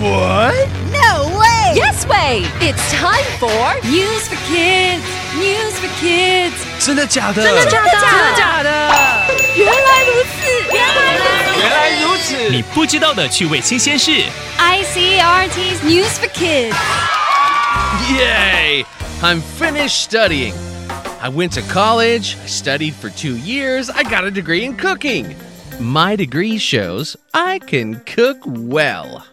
What? No way! Yes way! It's time for News for kids, news for kids。真的假的？真的假的？真的假的？原来如此，原来如此。原来如此！你不知道的趣味新鲜事。 ICRT's News for Kids。 Yay! I'm finished studying. I went to college, I studied for two years, I got a degree in cooking. My degree shows I can cook well.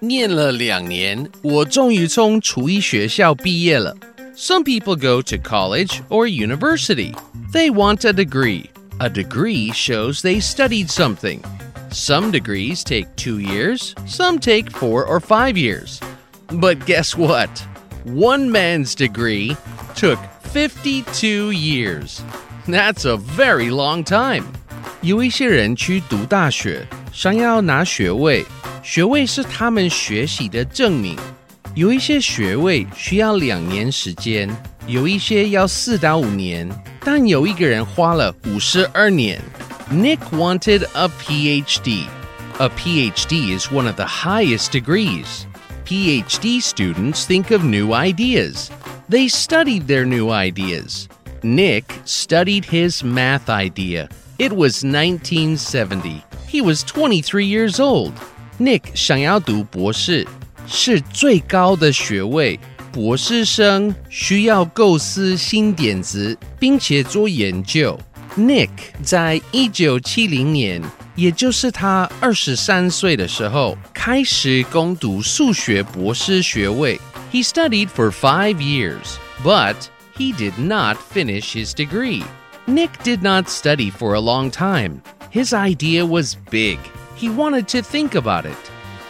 念了两年，我终于从厨艺学校毕业了。Some people go to college or university. They want a degree. A degree shows they studied something. Some degrees take two years, some take four or five years. But guess what? One man's degree took 52 years. That's a very long time. 有一些人去读大学，想要拿学位， 学位是他们学习的证明。有一些学位需要两年时间，有一些要四到五年，但有一个人花了五十二年。Nick wanted a PhD. A PhD is one of the highest degrees. PhD students think of new ideas. They studied their new ideas. Nick studied his math idea. It was 1970. He was 23 years old. Nick 想要读博士，是最高的学位。博士生需要构思新点子，并且做研究。Nick 在一九七零年，也就是他二十三岁的时候，开始攻读数学博士学位。He studied for five years, but he did not finish his degree. Nick did not study for a long time. His idea was big. He wanted to think about it.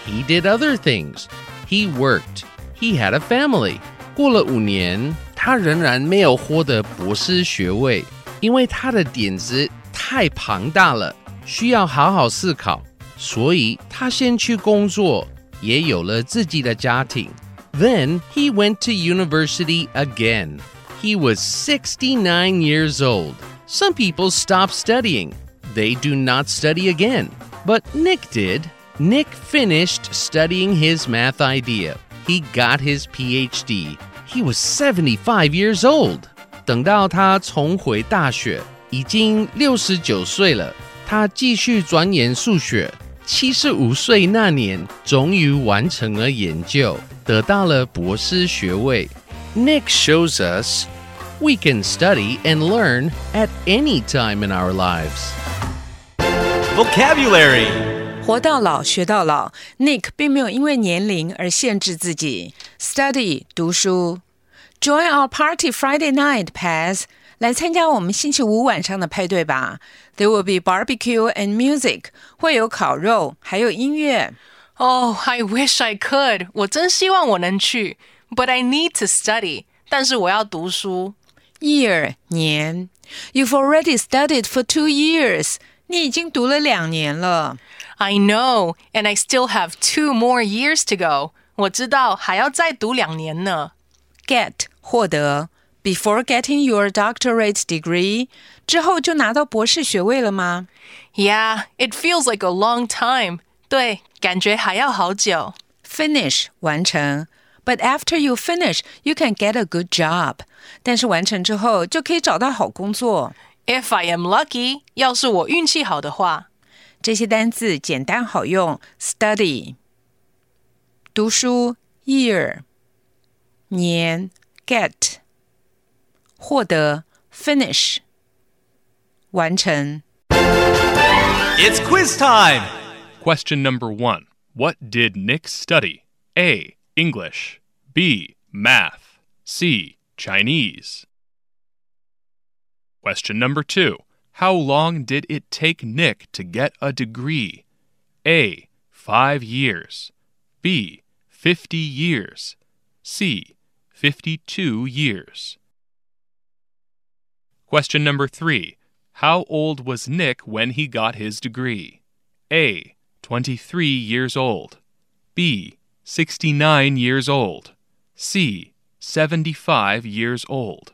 He did other things. He worked. He had a family. 过了五年，他仍然没有获得博士学位，因为他的点子太庞大了，需要好好思考，所以他先去工作，也有了自己的家庭。Then he went to university again. He was 69 years old. Some people stop studying. They do not study again. But Nick did. Nick finished studying his math idea. He got his PhD. He was 75 years old. 等到他重回大学，已经六十九岁了。他继续钻研数学。七十五岁那年，终于完成了研究，得到了博士学位。Nick shows us we can study and learn at any time in our lives. Vocabulary. 活到老学到老，Nick 并没有因为年龄而限制自己。Study 读书，Join our party Friday night, Paz。来参加我们星期五晚上的派对吧。There will be barbecue and music，会有烤肉，还有音乐。 Oh, I wish I could. 我真希望我能去，But I need to study. 但是我要读书。 Year 年，You've already studied for two years。 你已经读了两年了。 I know, and I still have two more years to go. 我知道还要再读两年呢。 Get 获得，Before getting your doctorate degree 之后就拿到博士学位了吗 Yeah, it feels like a long time. 对，感觉还要好久。 ？Finish 完成，But after you finish, you can get a good job。但是完成之后就可以找到好工作。 If I am lucky，要是我运气好的话。这些单字简单好用，study 读书，year 年，get 获得，finish 完成。 It's quiz time. Question number one What did Nick study? A. English. B. Math. C. Chinese. Question number two How long did it take Nick to get a degree? A. Five years. B. Fifty years. C. Fifty-two years. Question number three How old was Nick when he got his degree? A. 23 years old. B. 69 years old. C. 75 years old.